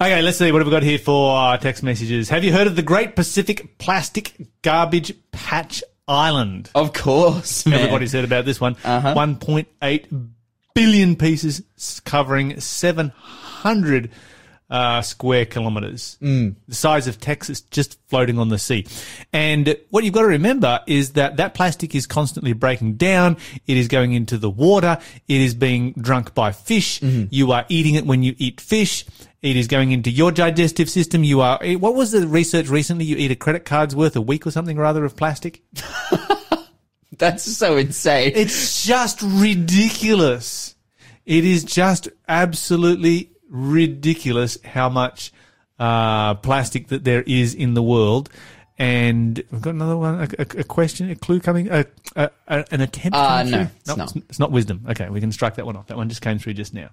Okay, let's see what have we got here for uh, text messages. Have you heard of the Great Pacific Plastic Garbage Patch Island? Of course, man. Everybody's heard about this one. Uh-huh. 1.8 billion pieces covering 700 uh, square kilometers. Mm. The size of Texas just floating on the sea. And what you've got to remember is that that plastic is constantly breaking down. It is going into the water. It is being drunk by fish. Mm-hmm. You are eating it when you eat fish. It is going into your digestive system. You are, eh, what was the research recently? You eat a credit card's worth a week or something or other of plastic? That's so insane. It's just ridiculous. It is just absolutely ridiculous how much uh, plastic that there is in the world. And we've got another one, a, a, a question, a clue coming, a, a, a, an attempt. Uh, no, through? it's not. It's not wisdom. Okay, we can strike that one off. That one just came through just now.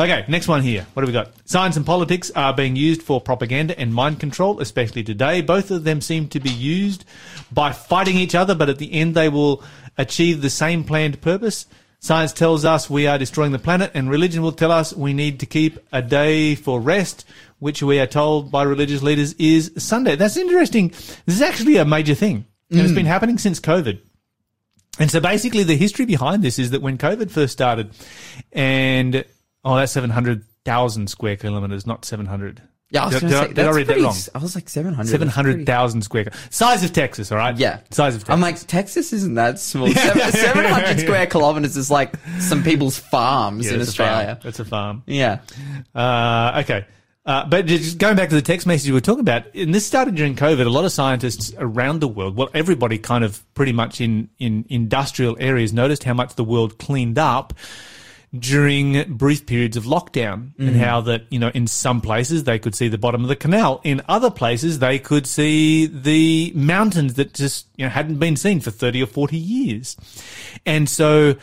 Okay, next one here. What have we got? Science and politics are being used for propaganda and mind control, especially today. Both of them seem to be used by fighting each other, but at the end they will achieve the same planned purpose. Science tells us we are destroying the planet, and religion will tell us we need to keep a day for rest, which we are told by religious leaders is Sunday. That's interesting. This is actually a major thing, and it's mm. been happening since COVID. And so basically the history behind this is that when COVID first started and, oh, that's 700,000 square kilometers, not 700. Yeah, I was Did- gonna did I- say did I that's read that pretty wrong? s- I was like seven hundred. 700,000 square. Size of Texas, all right? Yeah, Size of Texas. I'm like Texas isn't that small. Seven hundred square kilometers is like some people's farms Yeah, in. Australia. It's a farm. Yeah, Uh, okay. Uh, but just going back to the text message we were talking about, and this started during COVID. A lot of scientists around the world, well, everybody kind of pretty much in, in industrial areas noticed how much the world cleaned up during brief periods of lockdown and how that, you know, in some places they could see the bottom of the canal. In other places they could see the mountains that just, you know, hadn't been seen for 30 or 40 years. And so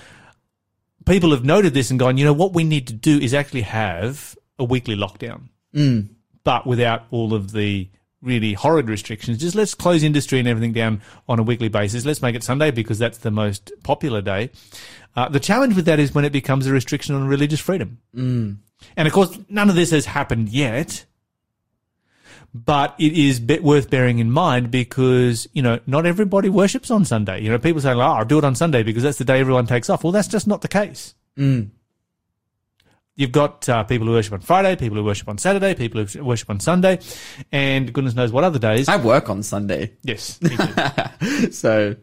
people have noted this and gone, you know, what we need to do is actually have a weekly lockdown, mm. but without all of the really horrid restrictions. Just let's close industry and everything down on a weekly basis. Let's make it Sunday because that's the most popular day. Uh, the challenge with that is when it becomes a restriction on religious freedom. Mm. And of course, none of this has happened yet. But it is worth bearing in mind because, you know, not everybody worships on Sunday. You know, people say, oh, I'll do it on Sunday because that's the day everyone takes off. Well, that's just not the case. You've got uh, people who worship on Friday, people who worship on Saturday, people who worship on Sunday, and goodness knows what other days. I work on Sunday, yes, so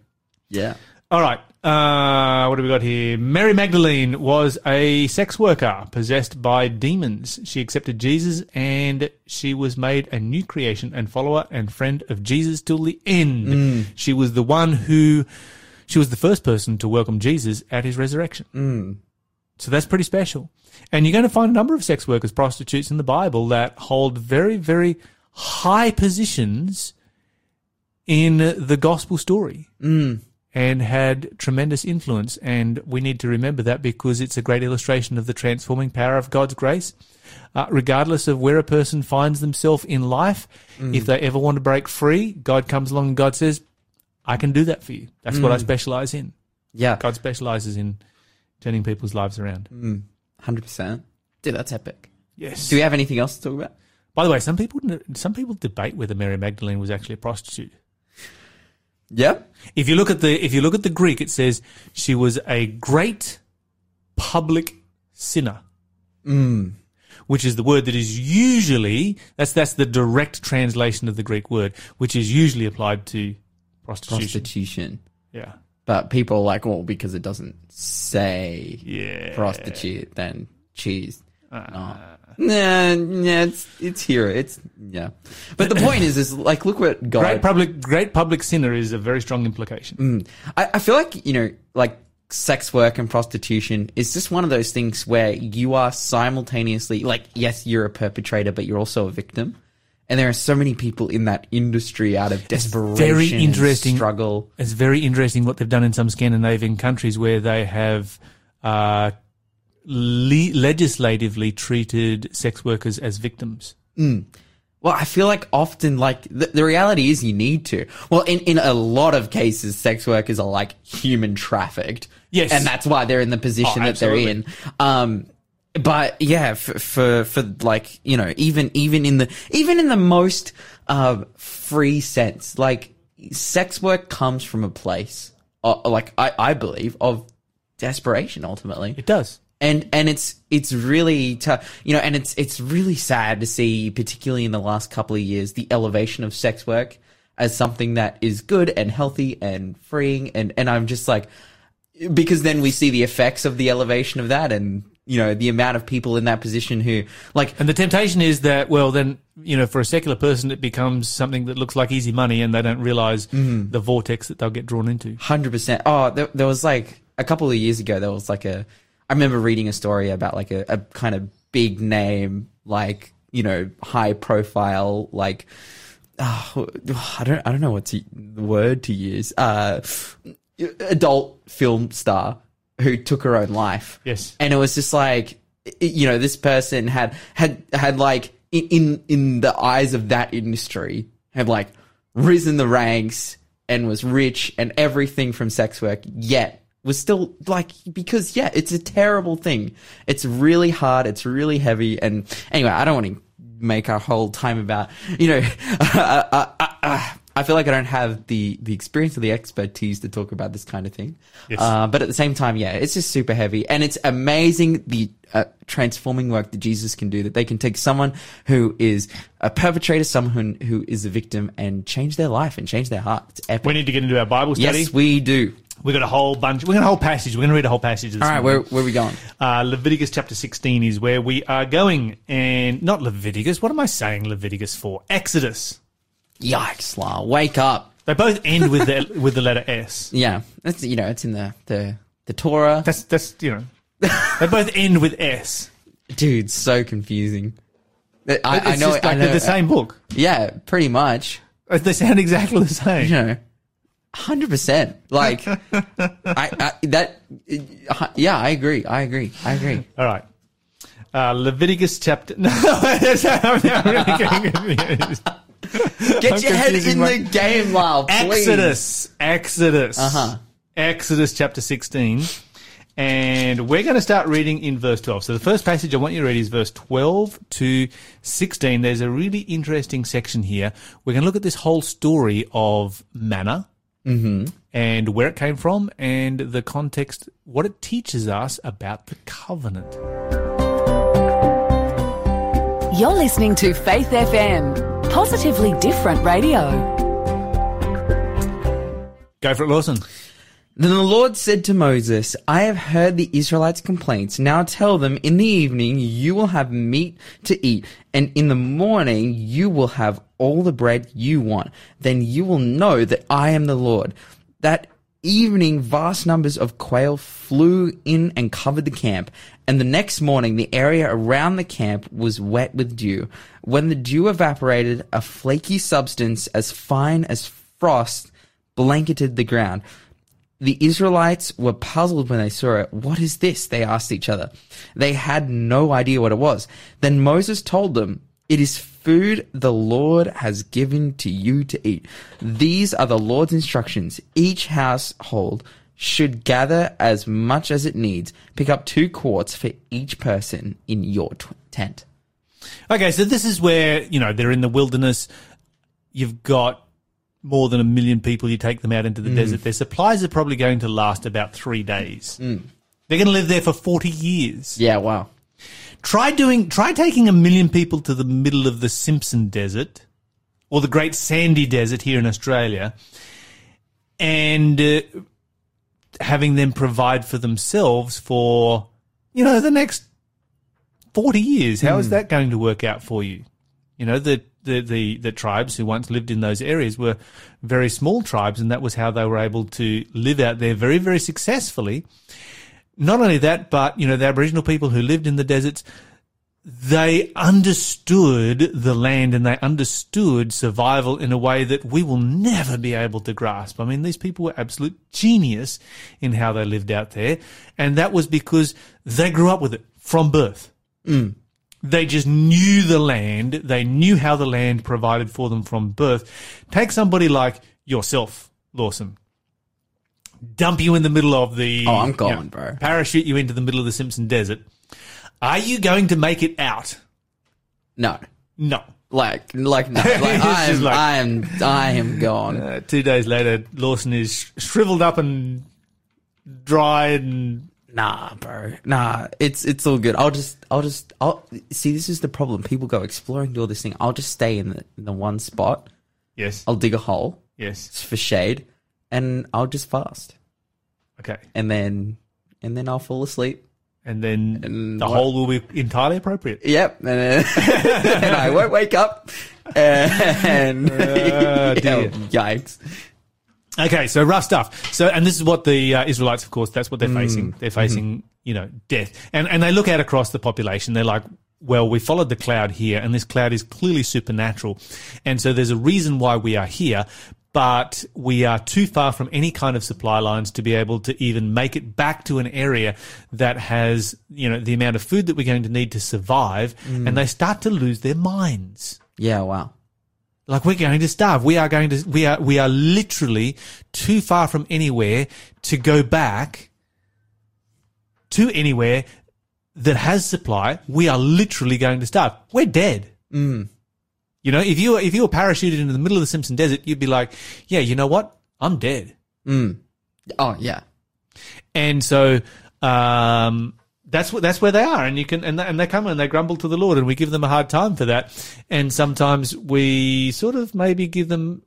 yeah. All right. Uh, what have we got here? Mary Magdalene was a sex worker possessed by demons. She accepted Jesus and she was made a new creation and follower and friend of Jesus till the end. She was the one who, she was the first person to welcome Jesus at his resurrection. So that's pretty special. And you're going to find a number of sex workers, prostitutes in the Bible that hold very, very high positions in the gospel story mm. and had tremendous influence. And we need to remember that because it's a great illustration of the transforming power of God's grace. Uh, regardless of where a person finds themselves in life, mm. if they ever want to break free, God comes along and God says, I can do that for you. That's what I mm. specialize in. Yeah, God specializes in turning people's lives around. Hmm. hundred percent. Dude, that's epic. Yes. Do we have anything else to talk about? By the way, some people some people debate whether Mary Magdalene was actually a prostitute. Yeah. If you look at the if you look at the Greek, it says she was a great public sinner. Hmm. Which is the word that is usually that's that's the direct translation of the Greek word, which is usually applied to prostitution. Prostitution. Yeah. But people are like, well, because it doesn't say Yeah. prostitute, then choose. Uh. Nah, yeah, it's it's here. It's yeah. But the point is, is like, look what God. Great public great public sinner is a very strong implication. I, I feel like you know, like sex work and prostitution is just one of those things where you are simultaneously like, yes, you're a perpetrator, but you're also a victim. And there are so many people in that industry out of desperation, very and interesting. struggle. It's very interesting what they've done in some Scandinavian countries where they have uh, le- legislatively treated sex workers as victims. Well, I feel like often, like the, the reality is, you need to. Well, in in a lot of cases, sex workers are like human trafficked. Yes. and that's why they're in the position Oh, that they're in. Um, but yeah, for, for for like you know, even even in the even in the most uh, free sense, like sex work comes from a place, uh, like I I believe of desperation ultimately. It does. and and it's it's really tough, you know, and it's it's really sad to see, particularly in the last couple of years, the elevation of sex work as something that is good and healthy and freeing, and and I'm just like, because then we see the effects of the elevation of that, and you know, the amount of people in that position who like And the temptation is that, well, then, you know, for a secular person, it becomes something that looks like easy money and they don't realize the vortex that they'll get drawn into. Hundred percent. Oh, there, there was like a couple of years ago. There was like a. I remember reading a story about like a, a kind of big name, like you know, high profile, like oh, I don't I don't know what's the word to use. Uh, adult film star who took her own life. Yes. and it was just like you know this person had had had like in in, the eyes of that industry had like risen the ranks and was rich and everything from sex work yet was still like because yeah it's a terrible thing it's really hard it's really heavy and anyway i don't want to make our whole time about you know I, I, I, I feel like i don't have the the experience or the expertise to talk about this kind of thing Yes. uh, but at the same time yeah it's just super heavy and it's amazing the uh, transforming work that jesus can do that they can take someone who is a perpetrator someone who, is a victim and change their life and change their heart it's epic We need to get into our Bible study. yes we do We've got a whole bunch. We're going to a whole passage. We're going to read a whole passage. This all right where, where are we going Uh, Leviticus chapter 16 is where we are going. And not Leviticus. What am I saying Leviticus for? Exodus. Yikes, La, wake up. They both end with the, with the letter S. Yeah, that's you know, it's in the the the Torah. That's, that's, you know, they both end with S. Dude, so confusing. I, I know, just I know. they're the same book. Yeah, pretty much. They sound exactly the same. You know, hundred percent. Like, I, I that. uh, Yeah, I agree. I agree. I agree. All right. Uh, Leviticus chapter. No, that's- I'm really getting confused. Get I'm your head in my- the game, Lyle. Please. Exodus. Exodus. Uh-huh. Exodus chapter 16. And we're going to start reading in verse 12. So the first passage I want you to read is verse 12 to 16. There's a really interesting section here. We're going to look at this whole story of manna and where it came from and the context, what it teaches us about the covenant. You're listening to Faith FM, positively different radio. Go for it, Lawson. Then the Lord said to Moses, I have heard the Israelites' complaints. Now tell them, in the evening you will have meat to eat, and in the morning you will have all the bread you want. Then you will know that I am the Lord. That evening vast numbers of quail flew in and covered the camp, and the next morning the area around the camp was wet with dew. When the dew evaporated, a flaky substance as fine as frost blanketed the ground. The Israelites were puzzled when they saw it. What is this? They asked each other. They had no idea what it was. Then Moses told them, It is food the Lord has given to you to eat. These are the Lord's instructions. Each household should gather as much as it needs. Pick up two quarts for each person in your t- tent. Okay, so this is where, you know, they're in the wilderness. You've got more than a million people. You take them out into the mm. desert. Their supplies are probably going to last about three days. Mm. They're going to live there for 40 years. Yeah, wow. Try doing, try taking a million people to the middle of the Simpson Desert or the Great Sandy Desert here in Australia and uh, having them provide for themselves for, you know, the next 40 years. How is that going to work out for you? You know, the, the, the, the tribes who once lived in those areas were very small tribes, and that was how they were able to live out there very, very successfully. Not only that, but, you know, the Aboriginal people who lived in the deserts, they understood the land and they understood survival in a way that we will never be able to grasp. I mean, these people were absolute genius in how they lived out there. And that was because they grew up with it from birth. Mm. They just knew the land. They knew how the land provided for them from birth. Take somebody like yourself, Lawson. Dump you in the middle of the. Oh, I'm you gone, bro. Parachute you into the middle of the Simpson Desert. Are you going to make it out? No. No. Like, like, no. Like, I am, like- I am, I am gone. Uh, two days later, Lawson is shriveled up and dried and Nah, bro. Nah, it's it's all good. I'll just I'll just I'll see. This is the problem. People go exploring, do all this thing. I'll just stay in the in the one spot. yes, I'll dig a hole yes. for shade, and I'll just fast, Okay, and then and then I'll fall asleep. and then And the what- hole will be entirely appropriate. Yep, and, then, and I won't wake up. And Uh, dear. yikes! Okay, so rough stuff. So, and this is what the uh, Israelites, of course, that's what they're facing. They're facing, you know, death. And and they look out across the population. They're like, well, we followed the cloud here, and this cloud is clearly supernatural, and so there's a reason why we are here. But we are too far from any kind of supply lines to be able to even make it back to an area that has, you know, the amount of food that we're going to need to survive. And they start to lose their minds. Yeah, wow. Like we're going to starve. We are going to, we are, we are literally too far from anywhere to go back to anywhere that has supply. We are literally going to starve. We're dead. Mm. You know, if you were, if you were parachuted into the middle of the Simpson Desert, you'd be like, yeah, you know what? I'm dead. Mm. Oh yeah, And so, um, that's what, that's where they are. And you can, and they, and they come and they grumble to the Lord and we give them a hard time for that. And sometimes we sort of maybe give them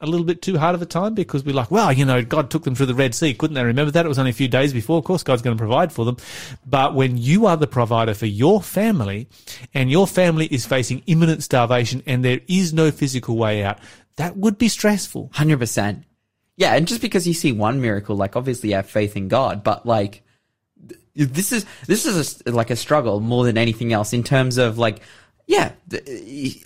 a little bit too hard of a time because we're like, well, you know, God took them through the Red Sea. Couldn't they remember that? It was only a few days before. Of course, God's going to provide for them. But when you are the provider for your family and your family is facing imminent starvation and there is no physical way out, that would be stressful. hundred percent. Yeah, and just because you see one miracle, like obviously have faith in God, but like this is this is a like a struggle more than anything else in terms of like. Yeah,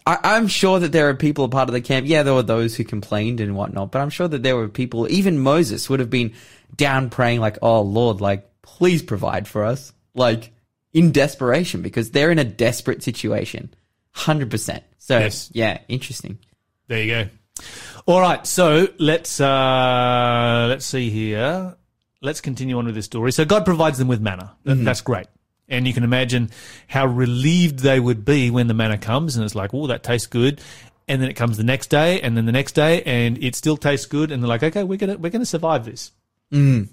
I, I'm sure that there are people a part of the camp. Yeah, there were those who complained and whatnot, but I'm sure that there were people, even Moses would have been down praying like, "Oh Lord, like please provide for us," like in desperation because they're in a desperate situation, hundred percent. So Yes. yeah, interesting. There you go. All right, so let's uh, let's see here. Let's continue on with this story. So God provides them with manna. That, That's great. And you can imagine how relieved they would be when the manna comes and it's like, oh, that tastes good. And then it comes the next day and then the next day and it still tastes good. And they're like, okay, we're going to, we're going to survive this. Mm.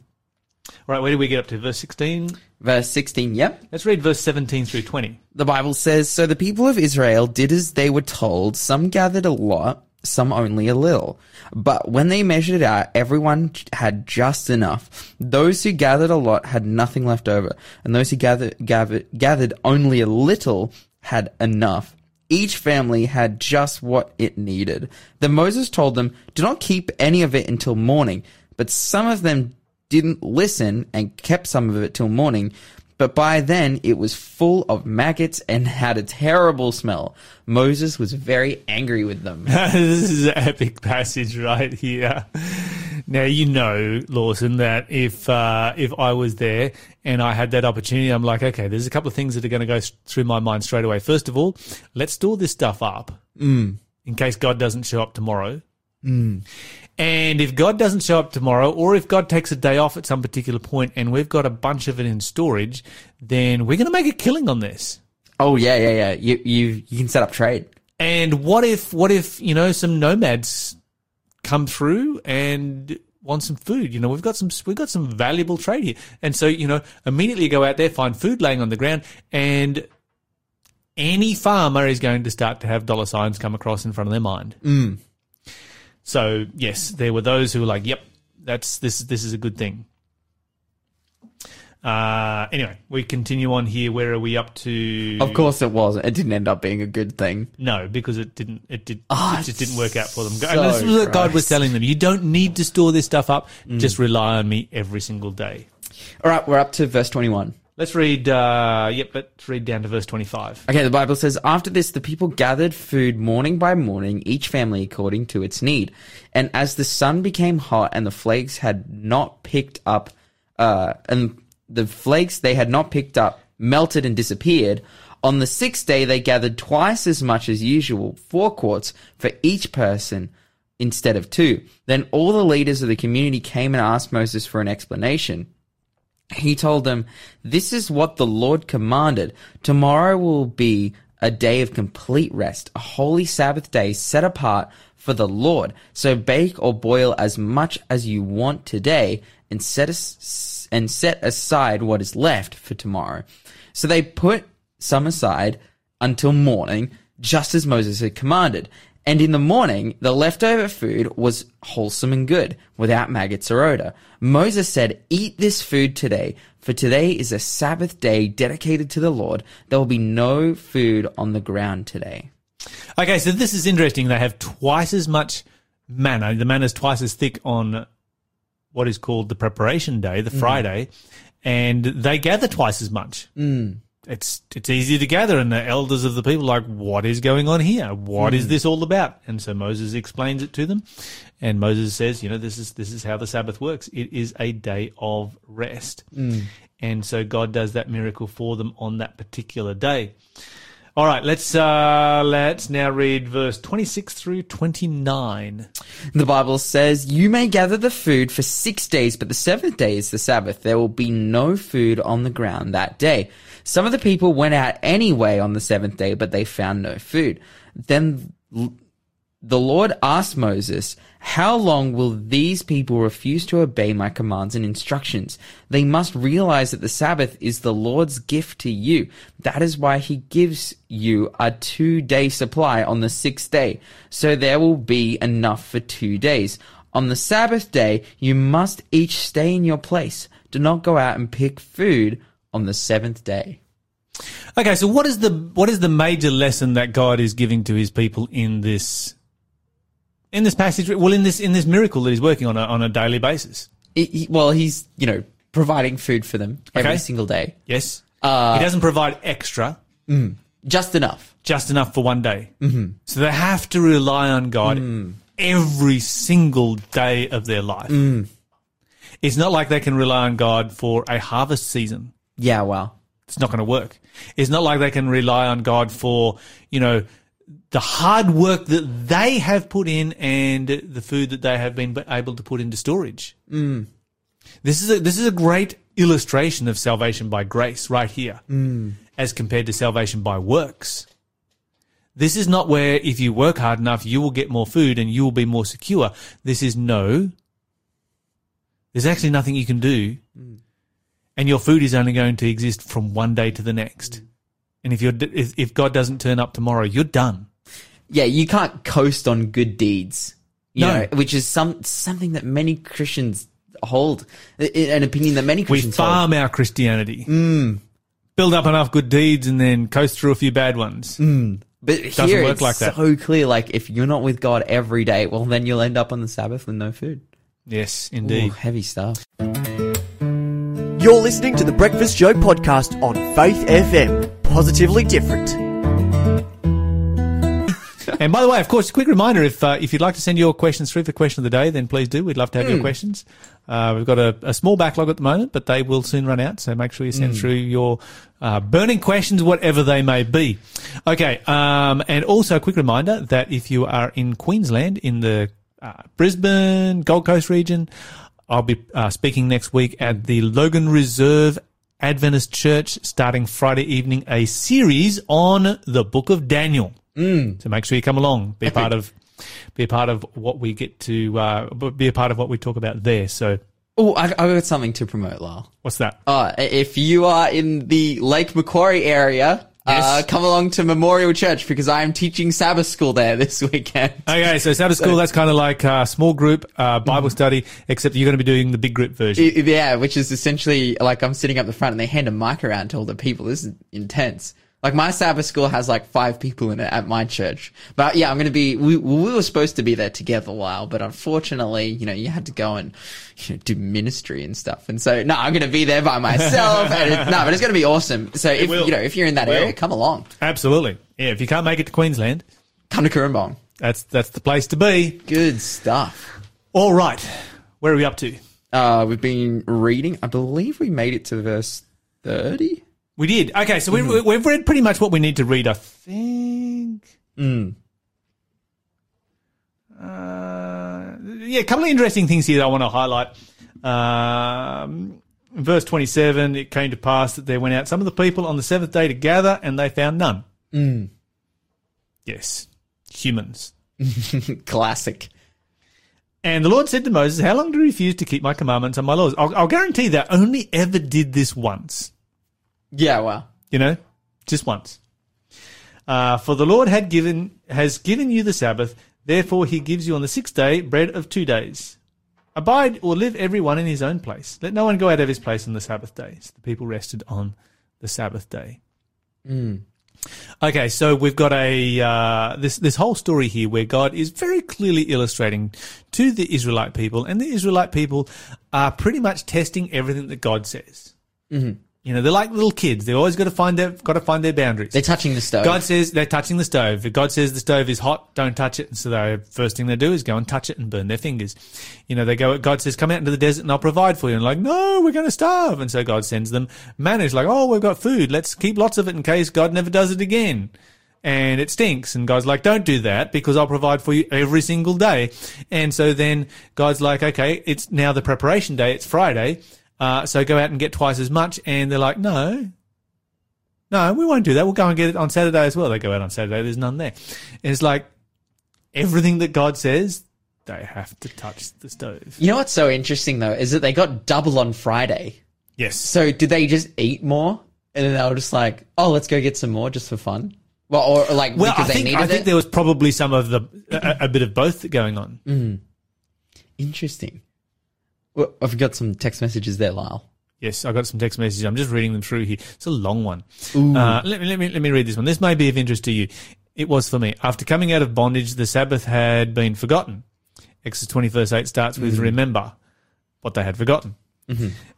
All right. Where do we get up to? Verse 16. Verse sixteen. Yep. Let's read verse 17 through 20. The Bible says, So the people of Israel did as they were told. Some gathered a lot, some only a little. But when they measured it out, everyone had just enough. Those who gathered a lot had nothing left over, and those who gathered, gathered, gathered only a little had enough. Each family had just what it needed. Then Moses told them, Do not keep any of it until morning. But some of them didn't listen and kept some of it till morning. But by then it was full of maggots and had a terrible smell. Moses was very angry with them. this is an epic passage right here. Now you know, Lawson, that if uh, if I was there and I had that opportunity, I'm like, okay, there's a couple of things that are going to go through my mind straight away. First of all, let's store this stuff up in case God doesn't show up tomorrow. And if God doesn't show up tomorrow, or if God takes a day off at some particular point and we've got a bunch of it in storage, then we're going to make a killing on this. Oh yeah, yeah, yeah. You you you can set up trade. And what if, what if, you know, some nomads come through and want some food? You know, we've got some, we've got some valuable trade here. And so, you know, immediately go out there, find food laying on the ground and any farmer is going to start to have dollar signs come across in front of their mind. Mm. So yes, there were those who were like, yep, that's, this, this is a good thing. Uh, anyway, we continue on here. Where are we up to? Of course it was. It didn't end up being a good thing. No, because it didn't. It did. Oh, it just didn't work out for them. so and this is what God was telling them: you don't need to store this stuff up. Just rely on me every single day. All right, we're up to verse 21. Let's read. Uh, yep, let's read down to verse twenty-five. Okay, the Bible says, After this, the people gathered food morning by morning, each family according to its need. And as the sun became hot and the flakes had not picked up, uh, and the flakes they had not picked up melted and disappeared, on the sixth day they gathered twice as much as usual, four quarts for each person instead of two. Then all the leaders of the community came and asked Moses for an explanation. He told them, This is what the Lord commanded. Tomorrow will be a day of complete rest, a holy Sabbath day set apart for the Lord. So bake or boil as much as you want today and set as- and set aside what is left for tomorrow. So they put some aside until morning, just as Moses had commanded. And in the morning, the leftover food was wholesome and good, without maggots or odor. Moses said, Eat this food today, for today is a Sabbath day dedicated to the Lord. There will be no food on the ground today. Okay, so this is interesting. They have twice as much manna. The manna is twice as thick on what is called the preparation day, the Friday, and they gather twice as much. Mm. It's it's easy to gather, and the elders of the people are like, what is going on here? What is hmm. this all about? And so Moses explains it to them, and Moses says, you know, this is this is how the Sabbath works. It is a day of rest, hmm. and so God does that miracle for them on that particular day. All right, let's uh, let's now read verse twenty six through twenty nine. The Bible says, You may gather the food for six days, but the seventh day is the Sabbath. There will be no food on the ground that day. Some of the people went out anyway on the seventh day, but they found no food. Then the Lord asked Moses, How long will these people refuse to obey my commands and instructions? They must realize that the Sabbath is the Lord's gift to you. That is why he gives you a two day supply on the sixth day. So there will be enough for two days. On the Sabbath day, you must each stay in your place. Do not go out and pick food on the seventh day. Okay, so what is the what is the major lesson that God is giving to His people in this in this passage? Well, in this in this miracle that He's working on a, on a daily basis. He- he- well, he's, you know, providing food for them every Okay. single day. Yes, Uh, He doesn't provide extra, Just enough. just enough for one day. Mm-hmm. So they have to rely on God every single day of their life. It's not like they can rely on God for a harvest season. Yeah, well. It's not going to work. It's not like they can rely on God for, you know, the hard work that they have put in and the food that they have been able to put into storage. Mm. This is a, this is a great illustration of salvation by grace right here as compared to salvation by works. This is not where if you work hard enough, you will get more food and you will be more secure. This is no. There's actually nothing you can do and your food is only going to exist from one day to the next. And if you're if, if God doesn't turn up tomorrow, you're done. Yeah, you can't coast on good deeds. You No. know, which is some something that many Christians hold, an opinion that many We Christians hold. farm our Christianity, mm. build up enough good deeds, and then coast through a few bad ones. Mm. But Doesn't here work it's like that. so clear. Like if you're not with God every day, well, then you'll end up on the Sabbath with no food. Yes, Ooh, indeed. heavy stuff. You're listening to the Breakfast Show podcast on Faith FM. Positively different. and by the way, of course, a quick reminder: if uh, if you'd like to send your questions through for question of the day, then please do. We'd love to have your questions. Uh, we've got a, a small backlog at the moment, but they will soon run out. So make sure you send through your uh, burning questions, whatever they may be. Okay, um, and also a quick reminder that if you are in Queensland, in the uh, Brisbane Gold Coast region, I'll be uh, speaking next week at the Logan Reserve Adventist Church, starting Friday evening, a series on the Book of Daniel. So make sure you come along, be a part of, be a part of what we get to, uh, be a part of what we talk about there. So Oh, I, I got something to promote, Lyle. what's that? Uh, if you are in the Lake Macquarie area, uh, come along to Memorial Church because I am teaching Sabbath school there this weekend. Okay, so Sabbath school, that's kind of like a small group, uh, Bible study, except you're going to be doing the big group version. I- yeah, which is essentially like I'm sitting up the front and they hand a mic around to all the people. This is intense. Like my Sabbath school has like five people in it at my church. But yeah, I'm going to be, we, we were supposed to be there together a while, but unfortunately, you know, you had to go and you know, do ministry and stuff. And so, no, I'm going to be there by myself. and it, no, but it's going to be awesome. So if, you know, if you're in that area, come along. Absolutely. Yeah, if you can't make it to Queensland, Come to Cooranbong. that's, that's the place to be. Good stuff. All right. Where are we up to? Uh, we've been reading, I believe we made it to verse 30. We did. Okay, so we, we, we've read pretty much what we need to read, I think. Uh, yeah, a couple of interesting things here that I want to highlight. Um, verse 27, it came to pass that there went out some of the people on the seventh day to gather, and they found none. Yes, humans. Classic. And the Lord said to Moses, How long do you refuse to keep my commandments and my laws? I'll, I'll guarantee that only ever did this once. Yeah, well. You know, just once. Uh, for the Lord had given has given you the Sabbath, therefore he gives you on the sixth day bread of two days. Abide or live every one in his own place. Let no one go out of his place on the Sabbath days. The people rested on the Sabbath day. Okay, so we've got a uh, this this whole story here where God is very clearly illustrating to the Israelite people, and the Israelite people are pretty much testing everything that God says. Mm-hmm. You know, they're like little kids; they always got to find their got to find their boundaries. They're touching the stove. God says they're touching the stove. If God says the stove is hot, don't touch it. And so the first thing they do is go and touch it and burn their fingers. You know, they go, God says, come out into the desert and I'll provide for you. And like, no, we're going to starve. And so God sends them manna. It's like, oh, we've got food. Let's keep lots of it in case God never does it again. And it stinks. And God's like, don't do that because I'll provide for you every single day. And so then God's like, okay, it's now the preparation day. It's Friday. Uh, so go out and get twice as much. And they're like, no, no, we won't do that. We'll go and get it on Saturday as well. They go out on Saturday. There's none there. And it's like everything that God says, they have to touch the stove. You know what's so interesting though is that they got double on Friday. Yes. So did they just eat more and then they were just like, oh, let's go get some more just for fun? Well, or, or like Well, I because they think, needed I think it. there was probably some of the, a, a bit of both going on. Mm. Interesting. Well, I've got some text messages there, Lyle. Yes, I got some text messages. I'm just reading them through here. It's a long one. Uh, let me let me let me read this one. This may be of interest to you. It was for me. After coming out of bondage, the Sabbath had been forgotten. Exodus 20 verse 8 starts with remember what they had forgotten.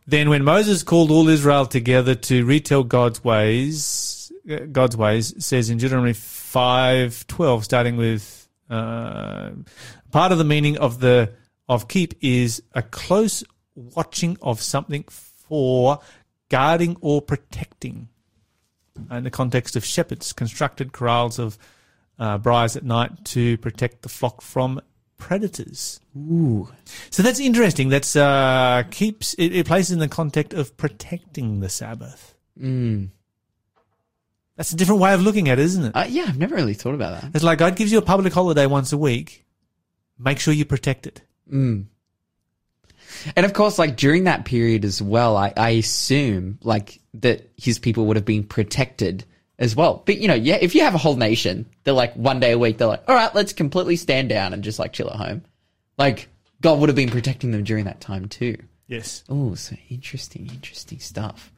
Then when Moses called all Israel together to retell God's ways, uh, God's ways says in Deuteronomy 5:12 starting with uh, part of the meaning of the of keep is a close watching of something for guarding or protecting. In the context of shepherds, constructed corrals of uh, briars at night to protect the flock from predators. Ooh. So that's interesting. That's uh, keeps it, it places in the context of protecting the Sabbath. Mm. That's a different way of looking at it, isn't it? Uh, yeah, I've never really thought about that. It's like God gives you a public holiday once a week. Make sure you protect it. Mm. And of course, like during that period as well, I, I assume like that his people would have been protected as well. But you know, yeah, if you have a whole nation, they're like one day a week, they're like, all right, let's completely stand down and just like chill at home. Like God would have been protecting them during that time too. Yes. Oh, so interesting, interesting stuff.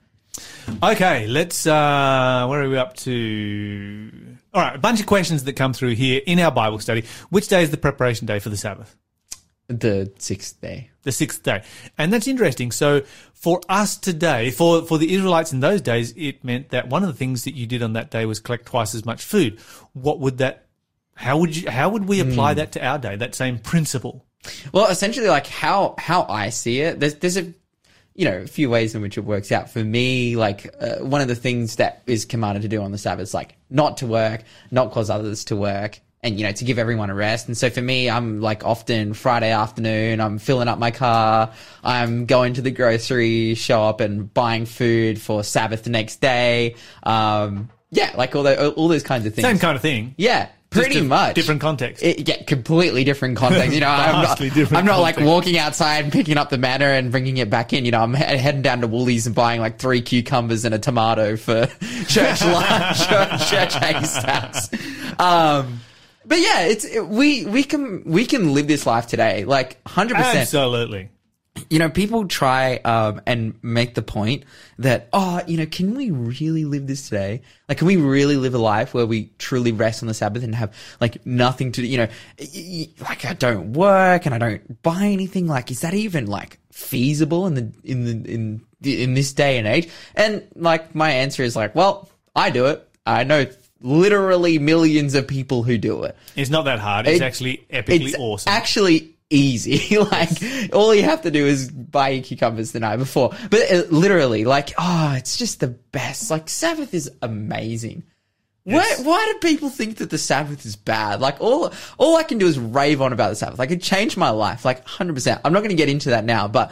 Okay, let's. Uh, where are we up to? All right, a bunch of questions that come through here in our Bible study. Which day is the preparation day for the Sabbath? The sixth day. the sixth day. And that's interesting. So for us today, for, for the Israelites in those days, it meant that one of the things that you did on that day was collect twice as much food. What would that, how would you, how would we apply that to our day? That same principle? Well, essentially, like how how I see it, there's there's a you know a few ways in which it works out. For me, like uh, one of the things that is commanded to do on the Sabbath is like not to work, not cause others to work, and you know to give everyone a rest. And so for me, I'm like often Friday afternoon, I'm filling up my car, I'm going to the grocery shop and buying food for Sabbath the next day. Um, yeah, like all the, all those kinds of things. Same kind of thing. Yeah, pretty much. Different context. It, yeah, completely different context. You know, I'm not, I'm not like walking outside and picking up the manna and bringing it back in. You know, I'm he- heading down to Woolies and buying like three cucumbers and a tomato for church lunch, church, church haystacks. Um, but yeah, it's it, we we can we can live this life today, like hundred percent Absolutely. you know, people try um, and make the point that, oh, you know, can we really live this today? Like, can we really live a life where we truly rest on the Sabbath and have like nothing to, you know, like I don't work and I don't buy anything. Like, is that even like feasible in the in the in in this day and age? And like, my answer is like, well, I do it. I know literally millions of people who do it. It's not that hard. It's It- actually epically awesome. It's awesome. actually easy. like all you have to do is buy your cucumbers the night before. But uh, literally, like, oh, it's just the best. Like Sabbath is amazing. Why, why do people think that the Sabbath is bad? Like all, all I can do is rave on about the Sabbath. Like it changed my life, like 100%. I'm not going to get into that now, but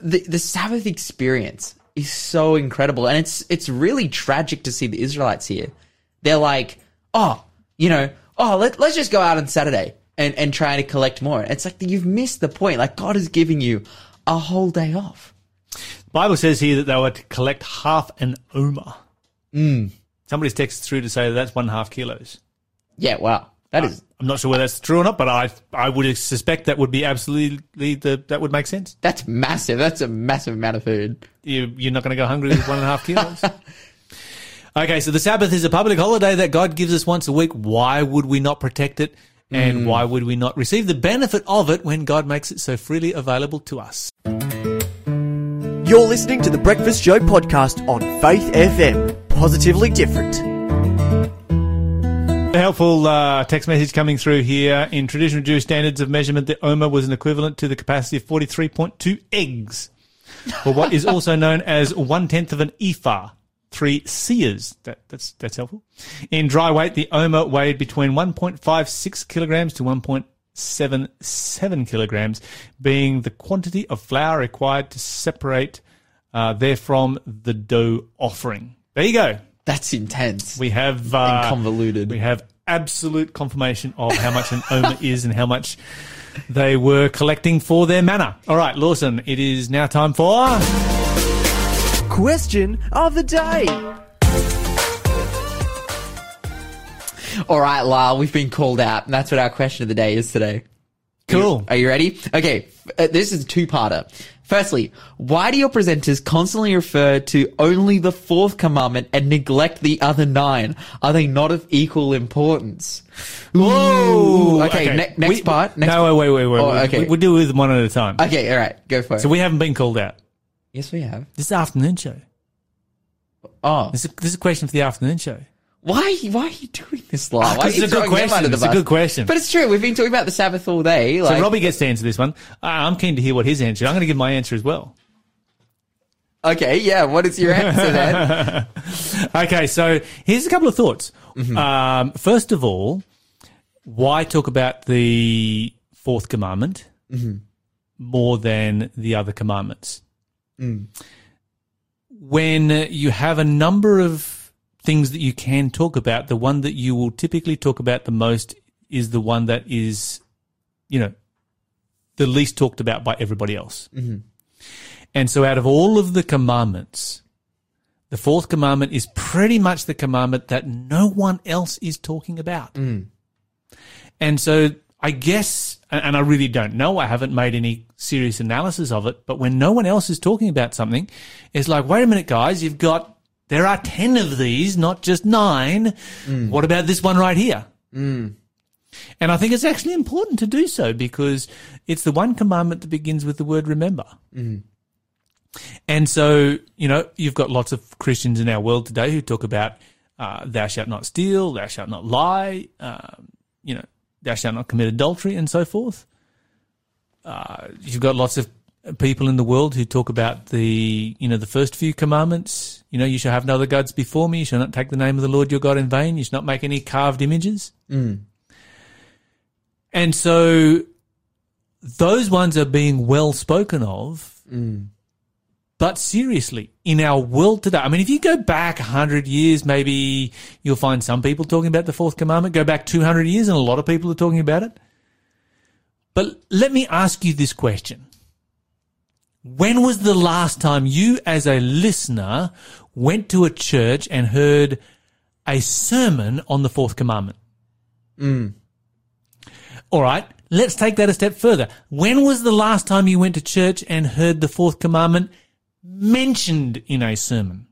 the, the Sabbath experience is so incredible. And it's, it's really tragic to see the Israelites here. They're like, oh, you know, oh, let, let's just go out on Saturday and, and try to collect more. It's like you've missed the point. Like God is giving you a whole day off. Bible says here that they were to collect half an omer. Mm. Somebody's texted through to say that that's one and a half kilos. Yeah, wow. That is, I'm not sure whether that's true or not, but I I would suspect that would be absolutely the that would make sense. that's massive. That's a massive amount of food. You, you're not going to go hungry with one and a half kilos. okay, so the Sabbath is a public holiday that God gives us once a week. Why would we not protect it? And why would we not receive the benefit of it when God makes it so freely available to us? You're listening to the Breakfast Show podcast on Faith FM. Positively different. A helpful uh, text message coming through here. In traditional Jewish standards of measurement, the omer was an equivalent to the capacity of 43.2 eggs, or what is also known as one tenth of an ephah, three seers. That, that's that's helpful. In dry weight, the omer weighed between 1.56 kilograms to 1.77 kilograms, being the quantity of flour required to separate uh, therefrom the dough offering. There you go. That's intense. We have uh, convoluted. We have absolute confirmation of how much an omer is and how much they were collecting for their manna. All right, Lawson, it is now time for. Question of the day. All right, Lyle, we've been called out, and that's what our question of the day is today. Cool. Are you ready? Okay, uh, this is a two-parter. Firstly, why do your presenters constantly refer to only the fourth commandment and neglect the other nine? Are they not of equal importance? Whoa! Okay, ne- next We- part. Next no, wait, wait, wait. Oh, okay. we, we'll deal with them one at a time. Okay, all right, go for it. So we haven't been called out. Yes, we have. This is afternoon show. Oh, This is, this is a question for the afternoon show. why? Why are you doing this, Lyle? Ah, why are It's a good throwing question. under the It's a bus? good question. But it's true. We've been talking about the Sabbath all day. Like, So Robbie gets to answer this one. I- I'm keen to hear what his answer. I'm going to give my answer as well. okay, yeah. What is your answer then? Okay, so here's a couple of thoughts. Mm-hmm. Um, first of all, why talk about the fourth commandment mm-hmm. more than the other commandments? When you have a number of things that you can talk about, the one that you will typically talk about the most is the one that is, you know, the least talked about by everybody else. Mm-hmm. And so out of all of the commandments, the fourth commandment is pretty much the commandment that no one else is talking about. Mm. And so I guess, and and I really don't know, I haven't made any serious analysis of it, but when no one else is talking about something, it's like, wait a minute, guys, you've got, there are 10 of these, not just nine. What about this one right here? And I think it's actually important to do so because it's the one commandment that begins with the word remember. And so, you know, you've got lots of Christians in our world today who talk about uh, thou shalt not steal, thou shalt not lie, um, you know, thou shalt not commit adultery, and so forth. Uh, you've got lots of people in the world who talk about the, you know, the first few commandments. You know, you shall have no other gods before me. You shall not take the name of the Lord your God in vain. You shall not make any carved images. And so those ones are being well spoken of. But seriously, in our world today, I mean, if you go back 100 years, maybe you'll find some people talking about the fourth commandment. Go back 200 years and a lot of people are talking about it. But let me ask you this question. When was the last time you as a listener went to a church and heard a sermon on the fourth commandment? Mm. All right, let's take that a step further. When was the last time you went to church and heard the fourth commandment mentioned in a sermon?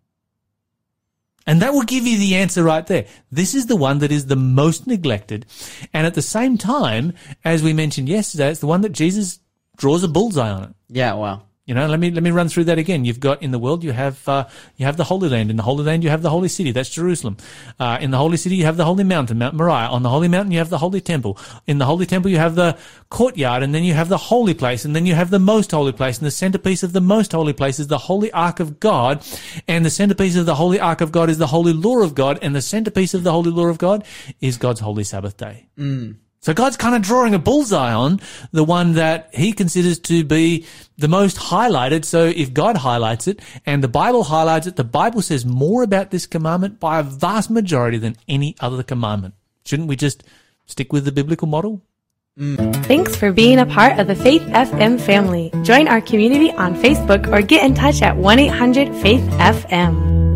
And that will give you the answer right there. This is the one that is the most neglected. And at the same time, as we mentioned yesterday, it's the one that Jesus draws a bullseye on it. yeah, wow. You know, let me let me run through that again. You've got in the world you have uh, you have the Holy Land. In the Holy Land you have the Holy City. That's Jerusalem. Uh, in the Holy City you have the Holy Mountain, Mount Moriah. On the Holy Mountain you have the Holy Temple. In the Holy Temple you have the courtyard, and then you have the Holy Place, and then you have the Most Holy Place. And the centerpiece of the Most Holy Place is the Holy Ark of God, and the centerpiece of the Holy Ark of God is the Holy Law of God, and the centerpiece of the Holy Law of God is God's Holy Sabbath Day. So God's kind of drawing a bullseye on the one that he considers to be the most highlighted. So if God highlights it and the Bible highlights it, the Bible says more about this commandment by a vast majority than any other commandment. Shouldn't we just stick with the biblical model? Thanks for being a part of the Faith FM family. Join our community on Facebook or get in touch at 1 800 Faith FM.